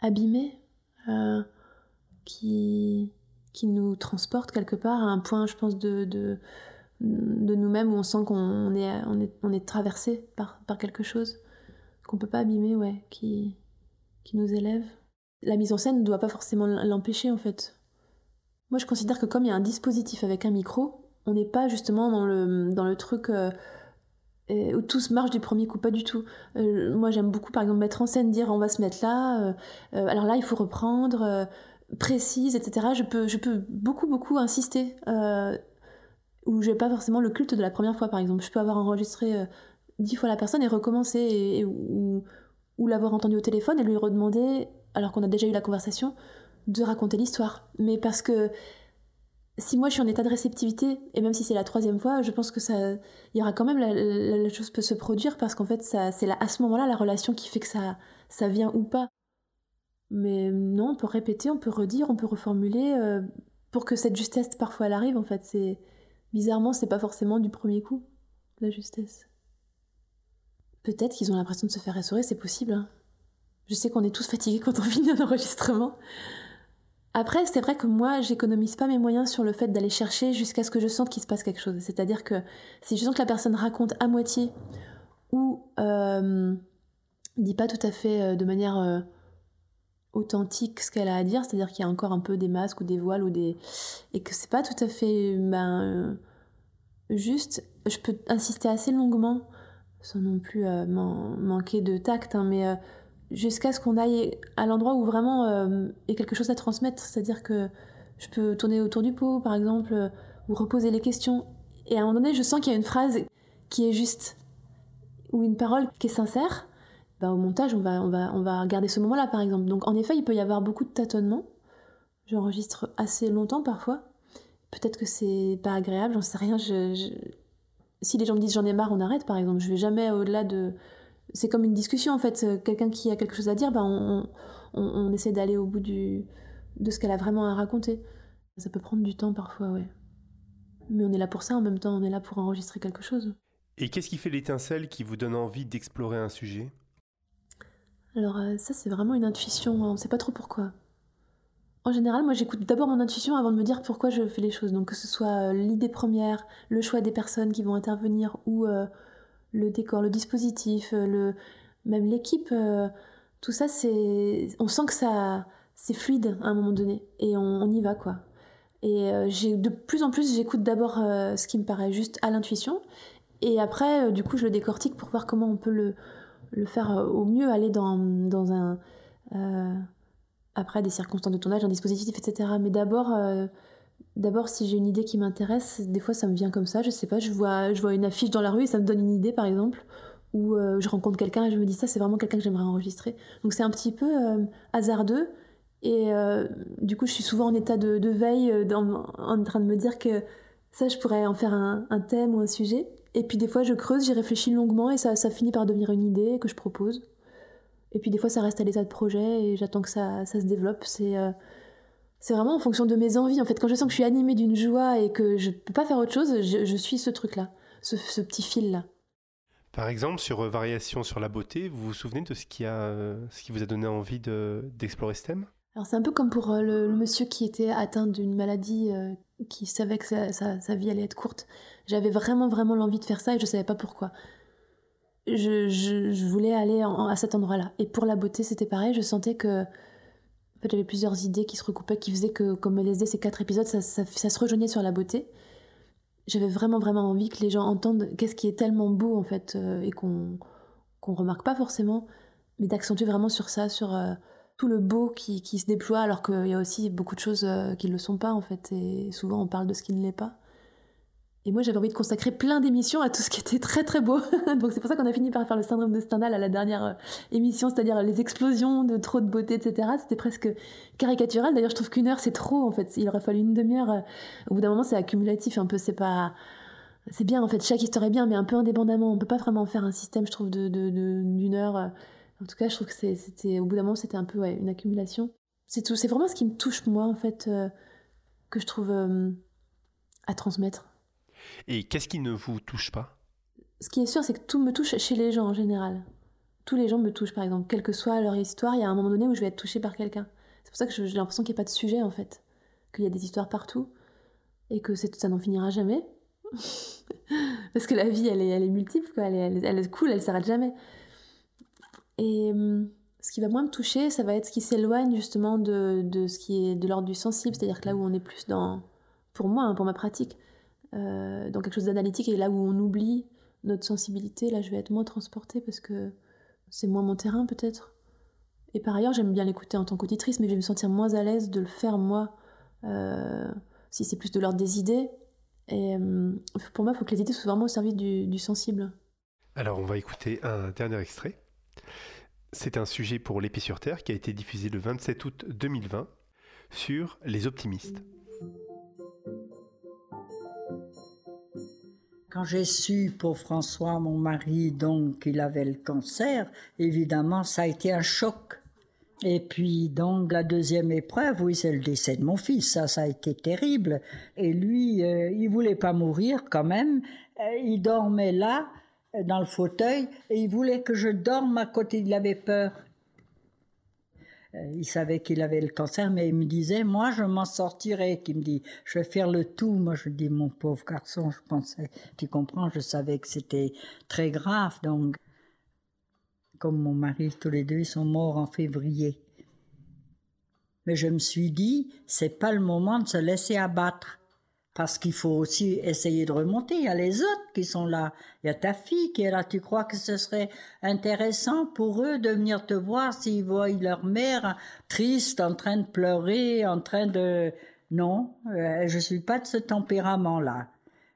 abîmer, euh, qui qui nous transporte quelque part à un point, je pense, de, de, de nous-mêmes où on sent qu'on est, on est, on est traversé par, par quelque chose qu'on peut pas abîmer, ouais, qui, qui nous élève. La mise en scène ne doit pas forcément l'empêcher, en fait. Moi, je considère que comme il y a un dispositif avec un micro, on n'est pas justement dans le, dans le truc euh, où tout se marche du premier coup, pas du tout. Euh, moi, j'aime beaucoup, par exemple, mettre en scène, dire on va se mettre là, euh, alors là, il faut reprendre précise, etc. Je peux, je peux beaucoup, beaucoup insister. Où j'ai pas forcément le culte de la première fois, par exemple. Je peux avoir enregistré dix fois la personne et recommencer, ou, ou l'avoir entendu au téléphone et lui redemander, alors qu'on a déjà eu la conversation, de raconter l'histoire. Mais parce que si moi je suis en état de réceptivité, et même si c'est la troisième fois, je pense que ça, il y aura quand même la, chose peut se produire parce qu'en fait, ça, c'est à ce moment-là la relation qui fait que ça, ça vient ou pas. Mais non, on peut répéter, on peut redire, on peut reformuler euh, pour que cette justesse parfois elle arrive. En fait, c'est bizarrement, c'est pas forcément du premier coup la justesse. Peut-être qu'ils ont l'impression de se faire essorer, c'est possible. Hein. Je sais qu'on est tous fatigués quand on [LAUGHS] finit un enregistrement. Après, c'est vrai que moi, j'économise pas mes moyens sur le fait d'aller chercher jusqu'à ce que je sente qu'il se passe quelque chose. C'est-à-dire que si je sens que la personne raconte à moitié ou euh, dit pas tout à fait euh, de manière euh, authentique ce qu'elle a à dire, c'est-à-dire qu'il y a encore un peu des masques ou des voiles ou des et que c'est pas tout à fait ben euh, juste, je peux insister assez longuement sans non plus man manquer de tact, hein, mais jusqu'à ce qu'on aille à l'endroit où vraiment il y a quelque chose à transmettre, c'est-à-dire que je peux tourner autour du pot, par exemple, ou reposer les questions. Et à un moment donné, je sens qu'il y a une phrase qui est juste, ou une parole qui est sincère. Bah, au montage, on va, on, va, on va regarder ce moment-là, par exemple. Donc, en effet, il peut y avoir beaucoup de tâtonnements. J'enregistre assez longtemps parfois. Peut-être que c'est pas agréable, j'en sais rien. Si les gens me disent j'en ai marre, on arrête, par exemple. Je vais jamais au-delà de. C'est comme une discussion, en fait. Quelqu'un qui a quelque chose à dire, bah, on, on, on essaie d'aller au bout du, de ce qu'elle a vraiment à raconter. Ça peut prendre du temps parfois, ouais. Mais on est là pour ça en même temps, on est là pour enregistrer quelque chose. Et qu'est-ce qui fait l'étincelle qui vous donne envie d'explorer un sujet? Alors euh, ça c'est vraiment une intuition, on ne sait pas trop pourquoi. En général, moi j'écoute d'abord mon intuition avant de me dire pourquoi je fais les choses. Donc que ce soit euh, l'idée première, le choix des personnes qui vont intervenir ou euh, le décor, le dispositif, le... même l'équipe, tout ça c'est... On sent que ça c'est fluide à un moment donné et on, y va quoi. Et euh, j'ai de plus en plus j'écoute d'abord euh, ce qui me paraît juste à l'intuition et après euh, du coup je le décortique pour voir comment on peut le, le faire au mieux aller dans, dans un après des circonstances de tournage, un dispositif etc. Mais d'abord d'abord si j'ai une idée qui m'intéresse, des fois ça me vient comme ça, je sais pas, je vois une affiche dans la rue et ça me donne une idée par exemple ou je rencontre quelqu'un et je me dis ça c'est vraiment quelqu'un que j'aimerais enregistrer. Donc c'est un petit peu hasardeux et euh, du coup, je suis souvent en état de, veille, euh, en train de me dire que ça, je pourrais en faire un, thème ou un sujet. Et puis des fois, je creuse, j'y réfléchis longuement et ça, finit par devenir une idée que je propose. Et puis des fois, ça reste à l'état de projet et j'attends que ça, ça, se développe. Euh, c'est vraiment en fonction de mes envies. En fait, quand je sens que je suis animée d'une joie et que je peux pas faire autre chose, je, suis ce truc-là, ce, ce, petit fil-là. Par exemple, sur Variation sur la beauté, vous vous souvenez de ce qui, a, ce qui vous a donné envie d'explorer ce thème? Alors c'est un peu comme pour euh, le, monsieur qui était atteint d'une maladie, euh, qui savait que sa, vie allait être courte. J'avais vraiment vraiment l'envie de faire ça et je savais pas pourquoi. Je, voulais aller à cet endroit-là. Et pour la beauté, c'était pareil. Je sentais que en fait, j'avais plusieurs idées qui se recoupaient, qui faisaient que, comme LSD, ces quatre épisodes, ça, se rejoignait sur la beauté. J'avais vraiment vraiment envie que les gens entendent qu'est-ce qui est tellement beau en fait euh, et qu'on qu'on remarque pas forcément, mais d'accentuer vraiment sur ça, sur tout le beau qui, qui se déploie, alors qu'il y a aussi beaucoup de choses euh, qui ne le sont pas, en fait. Et souvent, on parle de ce qui ne l'est pas. Et moi, j'avais envie de consacrer plein d'émissions à tout ce qui était très très beau. [LAUGHS] Donc c'est pour ça qu'on a fini par faire le syndrome de Stendhal à la dernière euh, émission, c'est-à-dire les explosions de trop de beauté, etc. C'était presque caricatural. D'ailleurs, je trouve qu'une heure, c'est trop, en fait. Il aurait fallu une demi-heure. Euh, au bout d'un moment, c'est accumulatif un peu. C'est pas... C'est bien, en fait. Chaque histoire est bien, mais un peu indépendamment. On peut pas vraiment faire un système, je trouve, d'une de, de, heure en tout cas, je trouve que c'était, au bout d'un moment, c'était un peu une accumulation. C'est tout, c'est vraiment ce qui me touche moi en fait, euh, que je trouve euh, à transmettre. Et qu'est-ce qui ne vous touche pas? Ce qui est sûr, c'est que tout me touche chez les gens en général. Tous les gens me touchent, par exemple, quelle que soit leur histoire, il y a un moment donné où je vais être touchée par quelqu'un. C'est pour ça que j'ai l'impression qu'il n'y a pas de sujet en fait, qu'il y a des histoires partout et que ça n'en finira jamais. [LAUGHS] Parce que la vie, elle est, elle multiple. Elle, est, elle, est cool, elle s'arrête jamais. Et hum, ce qui va moins me toucher, ça va être ce qui s'éloigne justement de, de, ce qui est de l'ordre du sensible, c'est-à-dire que là où on est plus dans, pour moi, hein, pour ma pratique, euh, dans quelque chose d'analytique, et là où on oublie notre sensibilité, là je vais être moins transportée parce que c'est moins mon terrain peut-être. Et par ailleurs, j'aime bien l'écouter en tant qu'auditrice, mais je vais me sentir moins à l'aise de le faire moi, euh, si c'est plus de l'ordre des idées. Et hum, pour moi, il faut que les idées soient vraiment au service du, du sensible. Alors, on va écouter un dernier extrait. C'est un sujet pour l'Épée sur Terre qui a été diffusé le 27 août 2020 sur les optimistes. Quand j'ai su pour François, mon mari, donc qu'il avait le cancer, évidemment, ça a été un choc. Et puis, donc, la deuxième épreuve, oui, c'est le décès de mon fils. Ça, ça a été terrible. Et lui, euh, il voulait pas mourir quand même. Euh, il dormait là dans le fauteuil et il voulait que je dorme à côté. Il avait peur. Euh, il savait qu'il avait le cancer, mais il me disait, moi, je m'en sortirai. Qui me dit, je vais faire le tout. Moi, je dis, mon pauvre garçon, je pensais, tu comprends, je savais que c'était très grave. Donc, comme mon mari, tous les deux, ils sont morts en février. Mais je me suis dit, c'est pas le moment de se laisser abattre parce qu'il faut aussi essayer de remonter. Il y a les autres qui sont là. Il y a ta fille qui est là. Tu crois que ce serait intéressant pour eux de venir te voir s'ils voient leur mère triste, en train de pleurer, en train de... Non, euh, je suis pas de ce tempérament-là.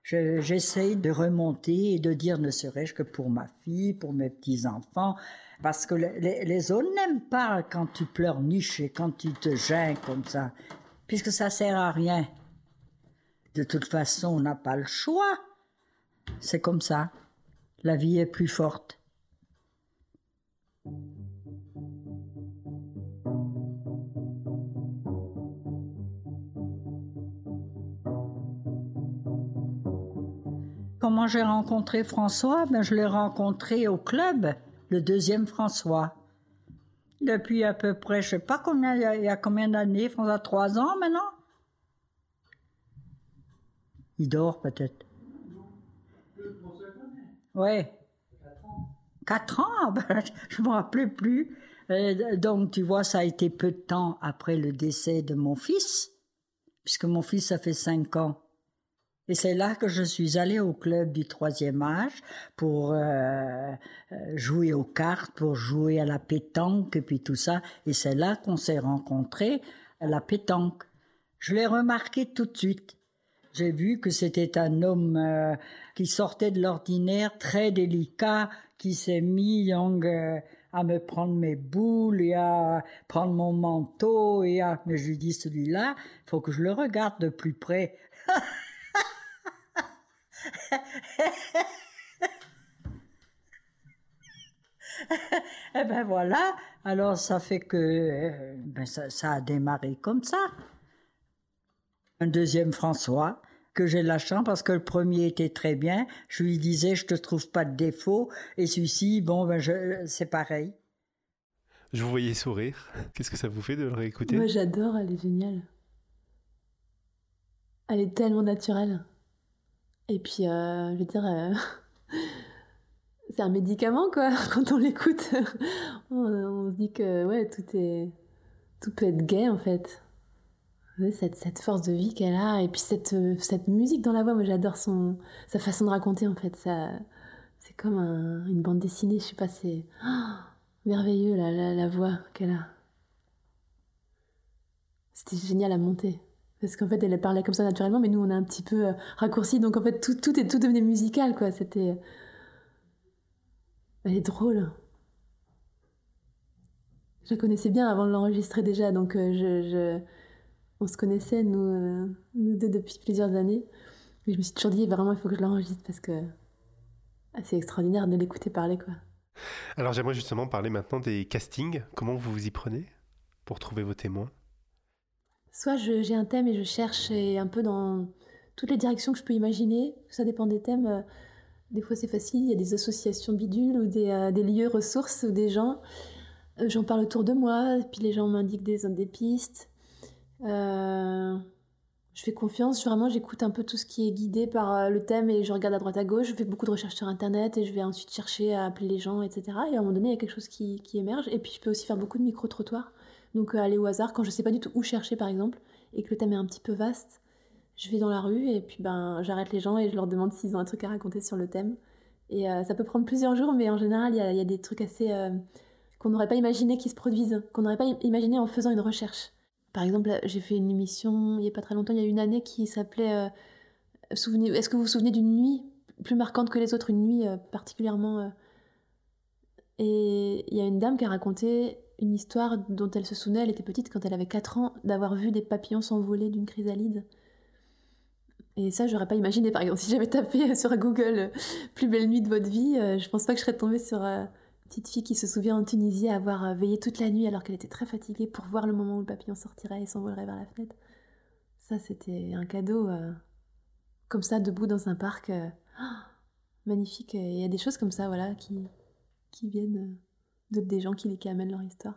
J'essaye de remonter et de dire ne serait-ce que pour ma fille, pour mes petits-enfants, parce que les, autres n'aiment pas quand tu pleurniches et quand tu te gênes comme ça, puisque ça sert à rien. De toute façon, on n'a pas le choix. C'est comme ça. La vie est plus forte. Comment j'ai rencontré François? Ben, Je l'ai rencontré au club, le deuxième François. Depuis à peu près, je sais pas combien, il y a, combien d'années, François, trois ans maintenant? Il dort peut-être. Oui. Quatre ans [LAUGHS] ben, Je ne me rappelais plus. donc, tu vois, ça a été peu de temps après le décès de mon fils, puisque mon fils a fait cinq ans. Et c'est là que je suis allée au club du troisième âge pour euh, euh, jouer aux cartes, pour jouer à la pétanque et puis tout ça. Et c'est là qu'on s'est rencontrés à la pétanque. Je l'ai remarqué tout de suite. J'ai vu que c'était un homme euh, qui sortait de l'ordinaire, très délicat, qui s'est mis à me prendre mes boules et à prendre mon manteau et à... Mais je lui dis, celui-là, il faut que je le regarde de plus près. [LAUGHS] eh ben voilà, alors ça fait que euh, ben ça, a démarré comme ça. Un deuxième François, que j'ai la chance parce que le premier était très bien. Je lui disais, je te trouve pas de défaut. Et celui-ci, bon, ben c'est pareil. Je vous voyais sourire. Qu'est-ce que ça vous fait de le réécouter? Moi, j'adore, elle est géniale. Elle est tellement naturelle. Et puis, euh, je veux dire, euh, [LAUGHS] c'est un médicament, quoi. [LAUGHS] Quand on l'écoute, [LAUGHS] on, se dit que ouais, tout, est, tout peut être gay, en fait. Cette, cette force de vie qu'elle a, et puis cette, cette musique dans la voix, moi j'adore son, sa façon de raconter, en fait. Ça, c'est comme une bande dessinée, je sais pas, c'est merveilleux la, la, voix qu'elle a. C'était génial à monter. Parce qu'en fait, elle parlait comme ça naturellement, mais nous, on a un petit peu euh, raccourci. Donc, en fait, tout, tout, est, tout devenait musical, quoi. C'était. Elle est drôle. Je la connaissais bien avant de l'enregistrer déjà, donc euh, je, on se connaissait, nous, euh, nous deux, depuis plusieurs années. Mais je me suis toujours dit, vraiment, il faut que je l'enregistre parce que ah, c'est extraordinaire de l'écouter parler, quoi. Alors, j'aimerais justement parler maintenant des castings. Comment vous vous y prenez pour trouver vos témoins? Soit j'ai un thème et je cherche un peu dans toutes les directions que je peux imaginer. Ça dépend des thèmes. Euh, des fois c'est facile, il y a des associations bidules ou des, euh, des lieux ressources ou des gens. J'en parle autour de moi, et puis les gens m'indiquent des, des pistes. Je fais confiance, vraiment j'écoute un peu tout ce qui est guidé par le thème et je regarde à droite à gauche. Je fais beaucoup de recherches sur internet et je vais ensuite chercher à appeler les gens, etc. Et à un moment donné, il y a quelque chose qui, émerge. Et puis je peux aussi faire beaucoup de micro-trottoirs donc euh, aller au hasard quand je sais pas du tout où chercher par exemple et que le thème est un petit peu vaste, je vais dans la rue et puis ben j'arrête les gens et je leur demande s'ils ont un truc à raconter sur le thème. Et euh, ça peut prendre plusieurs jours, mais en général il y a, des trucs assez euh, qu'on n'aurait pas imaginé qui se produisent, qu'on n'aurait pas imaginé en faisant une recherche. Par exemple, j'ai fait une émission il y a pas très longtemps, il y a une année qui s'appelait Souvenez, Est-ce que vous vous souvenez d'une nuit plus marquante que les autres, une nuit particulièrement et il y a une dame qui a raconté une histoire dont elle se souvenait, elle était petite quand elle avait 4 ans, d'avoir vu des papillons s'envoler d'une chrysalide. Et ça, j'aurais pas imaginé, par exemple, [LAUGHS] si j'avais tapé sur Google euh, Plus belle nuit de votre vie, euh, je pense pas que je serais tombée sur euh, petite fille qui se souvient en Tunisie avoir veillé toute la nuit alors qu'elle était très fatiguée pour voir le moment où le papillon sortirait et s'envolerait vers la fenêtre. Ça, c'était un cadeau, comme ça, debout dans un parc. [GASPS] magnifique. Il y a des choses comme ça, voilà, qui, qui viennent de, des gens qui, qui amènent leur histoire.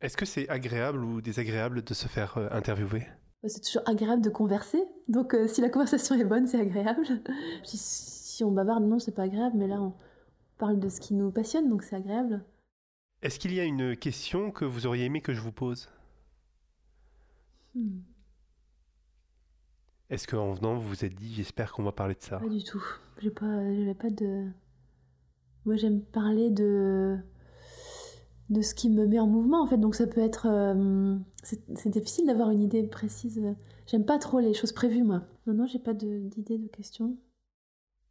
Est-ce que c'est agréable ou désagréable de se faire euh, interviewer? Bah, C'est toujours agréable de converser. Donc euh, si la conversation est bonne, c'est agréable. [LAUGHS] si, si, on bavarde, non, c'est pas agréable. Mais là, on parle de ce qui nous passionne, donc c'est agréable. Est-ce qu'il y a une question que vous auriez aimé que je vous pose? Hmm. Est-ce qu'en venant, vous vous êtes dit, j'espère qu'on va parler de ça? Pas du tout. J'ai pas, pas de. Moi, j'aime parler de de ce qui me met en mouvement en fait. Donc ça peut être. euh, c'est difficile d'avoir une idée précise. J'aime pas trop les choses prévues moi. Non, non, j'ai pas de- d'idée, de, questions.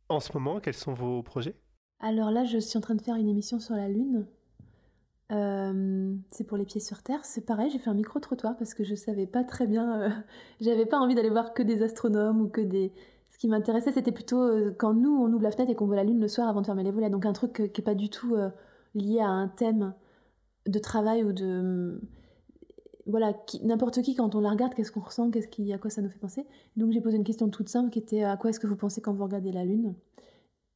En ce moment, quels sont vos projets? Alors là, je suis en train de faire une émission sur la Lune. Euh, c'est pour les pieds sur Terre. C'est pareil, j'ai fait un micro-trottoir parce que je savais pas très bien. euh, [LAUGHS] J'avais pas envie d'aller voir que des astronomes ou que des. Ce qui m'intéressait, c'était plutôt euh, quand nous, on ouvre la fenêtre et qu'on voit la Lune le soir avant de fermer les volets. Donc un truc qui est pas du tout euh, lié à un thème de travail ou de. Voilà, n'importe qui, quand on la regarde, qu'est-ce qu'on ressent, qu'est-ce qui, à quoi ça nous fait penser. Donc j'ai posé une question toute simple qui était à quoi est-ce que vous pensez quand vous regardez la Lune?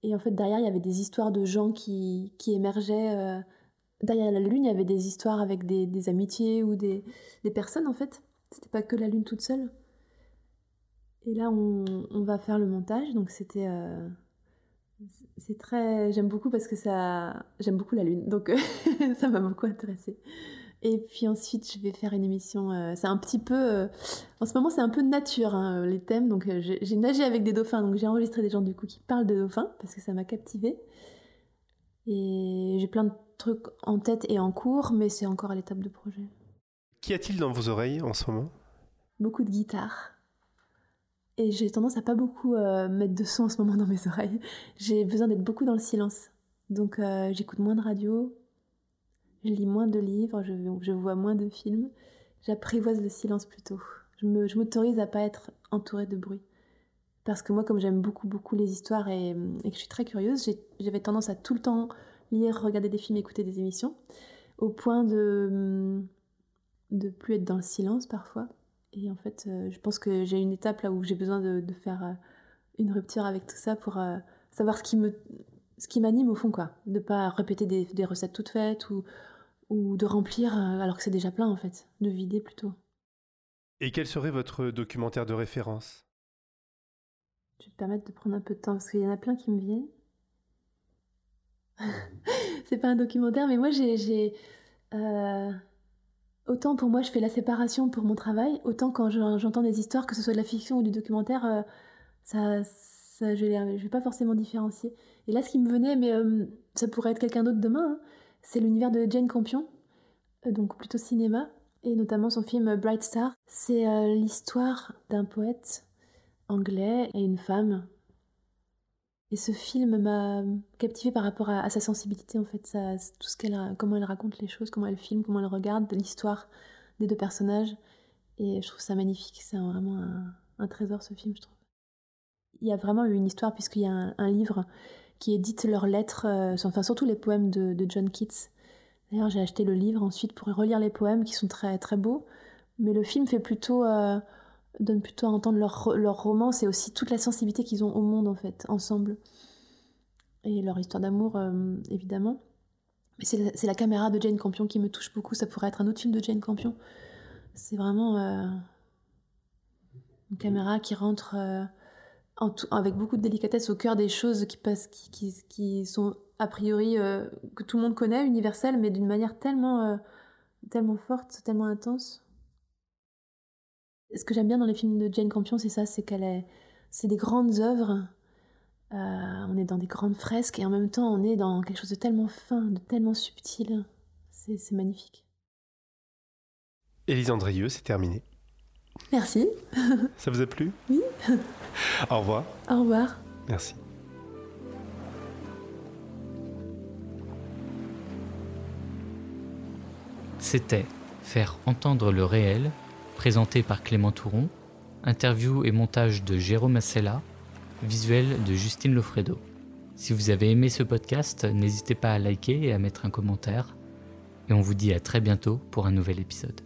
Et en fait, derrière, il y avait des histoires de gens qui, qui émergeaient. euh, derrière la Lune, il y avait des histoires avec des, amitiés ou des, des personnes, en fait. C'était pas que la Lune toute seule. Et là, on, on va faire le montage, donc c'était. euh, c'est très. J'aime beaucoup parce que ça. J'aime beaucoup la Lune, donc [LAUGHS] ça m'a beaucoup intéressée. Et puis ensuite, je vais faire une émission. euh, c'est un petit peu. euh, en ce moment, c'est un peu nature, hein, les thèmes. Donc, euh, j'ai nagé avec des dauphins, donc j'ai enregistré des gens du coup qui parlent de dauphins parce que ça m'a captivée. Et j'ai plein de trucs en tête et en cours, mais c'est encore à l'étape de projet. Qu'y a-t-il dans vos oreilles en ce moment? Beaucoup de guitare. Et j'ai tendance à pas beaucoup euh, mettre de son en ce moment dans mes oreilles. J'ai besoin d'être beaucoup dans le silence. Donc euh, j'écoute moins de radio, je lis moins de livres, je, vois moins de films. J'apprivoise le silence plutôt. Je me- je m'autorise à pas être entourée de bruit. Parce que moi, comme j'aime beaucoup, beaucoup les histoires et, que je suis très curieuse, j'avais tendance à tout le temps lire, regarder des films, écouter des émissions, au point de de plus être dans le silence parfois. Et en fait, euh, je pense que j'ai une étape là où j'ai besoin de, faire euh, une rupture avec tout ça pour euh, savoir ce qui me ce qui m'anime au fond quoi de pas répéter des, des recettes toutes faites ou ou de remplir euh, alors que c'est déjà plein en fait de vider plutôt. Et quel serait votre documentaire de référence? Je vais te permettre de prendre un peu de temps parce qu'il y en a plein qui me viennent. [LAUGHS] C'est pas un documentaire mais moi j'ai euh, autant pour moi je fais la séparation pour mon travail autant quand je- j'entends des histoires que ce soit de la fiction ou du documentaire euh, ça, ça je, je vais pas forcément différencier. Et là ce qui me venait mais euh, ça pourrait être quelqu'un d'autre demain hein, c'est l'univers de Jane Campion euh, donc plutôt cinéma et notamment son film Bright Star c'est euh, l'histoire d'un poète anglais et une femme et ce film m'a captivée par rapport à, sa sensibilité, en fait, tout ce qu'elle, comment elle raconte les choses, comment elle filme, comment elle regarde, l'histoire des deux personnages. Et je trouve ça magnifique. C'est vraiment un, un trésor, ce film, je trouve. Il y a vraiment eu une histoire, puisqu'il y a un livre qui édite leurs lettres, euh, enfin surtout les poèmes de, John Keats. D'ailleurs, j'ai acheté le livre ensuite pour relire les poèmes qui sont très, très beaux. Mais le film fait plutôt. euh, donne plutôt à entendre leur, leur romance et aussi toute la sensibilité qu'ils ont au monde en fait, ensemble. Et leur histoire d'amour, euh, évidemment. Mais c'est la, caméra de Jane Campion qui me touche beaucoup. Ça pourrait être un autre film de Jane Campion. C'est vraiment une caméra qui rentre avec beaucoup de délicatesse au cœur des choses qui, passent, qui, sont a priori euh, que tout le monde connaît, universelles, mais d'une manière tellement, euh, tellement forte, tellement intense. Ce que j'aime bien dans les films de Jane Campion, c'est ça, c'est qu'elle est, c'est des grandes œuvres. Euh, on est dans des grandes fresques et en même temps on est dans quelque chose de tellement fin, de tellement subtil. C'est c'est magnifique. Élise Andrieux, c'est terminé. Merci. Ça vous a plu? Oui. Au revoir. Au revoir. Merci. C'était Faire entendre le réel, présenté par Clément Touron, interview et montage de Jérôme Assella, visuel de Justine Lofredo. Si vous avez aimé ce podcast, n'hésitez pas à liker et à mettre un commentaire. Et on vous dit à très bientôt pour un nouvel épisode.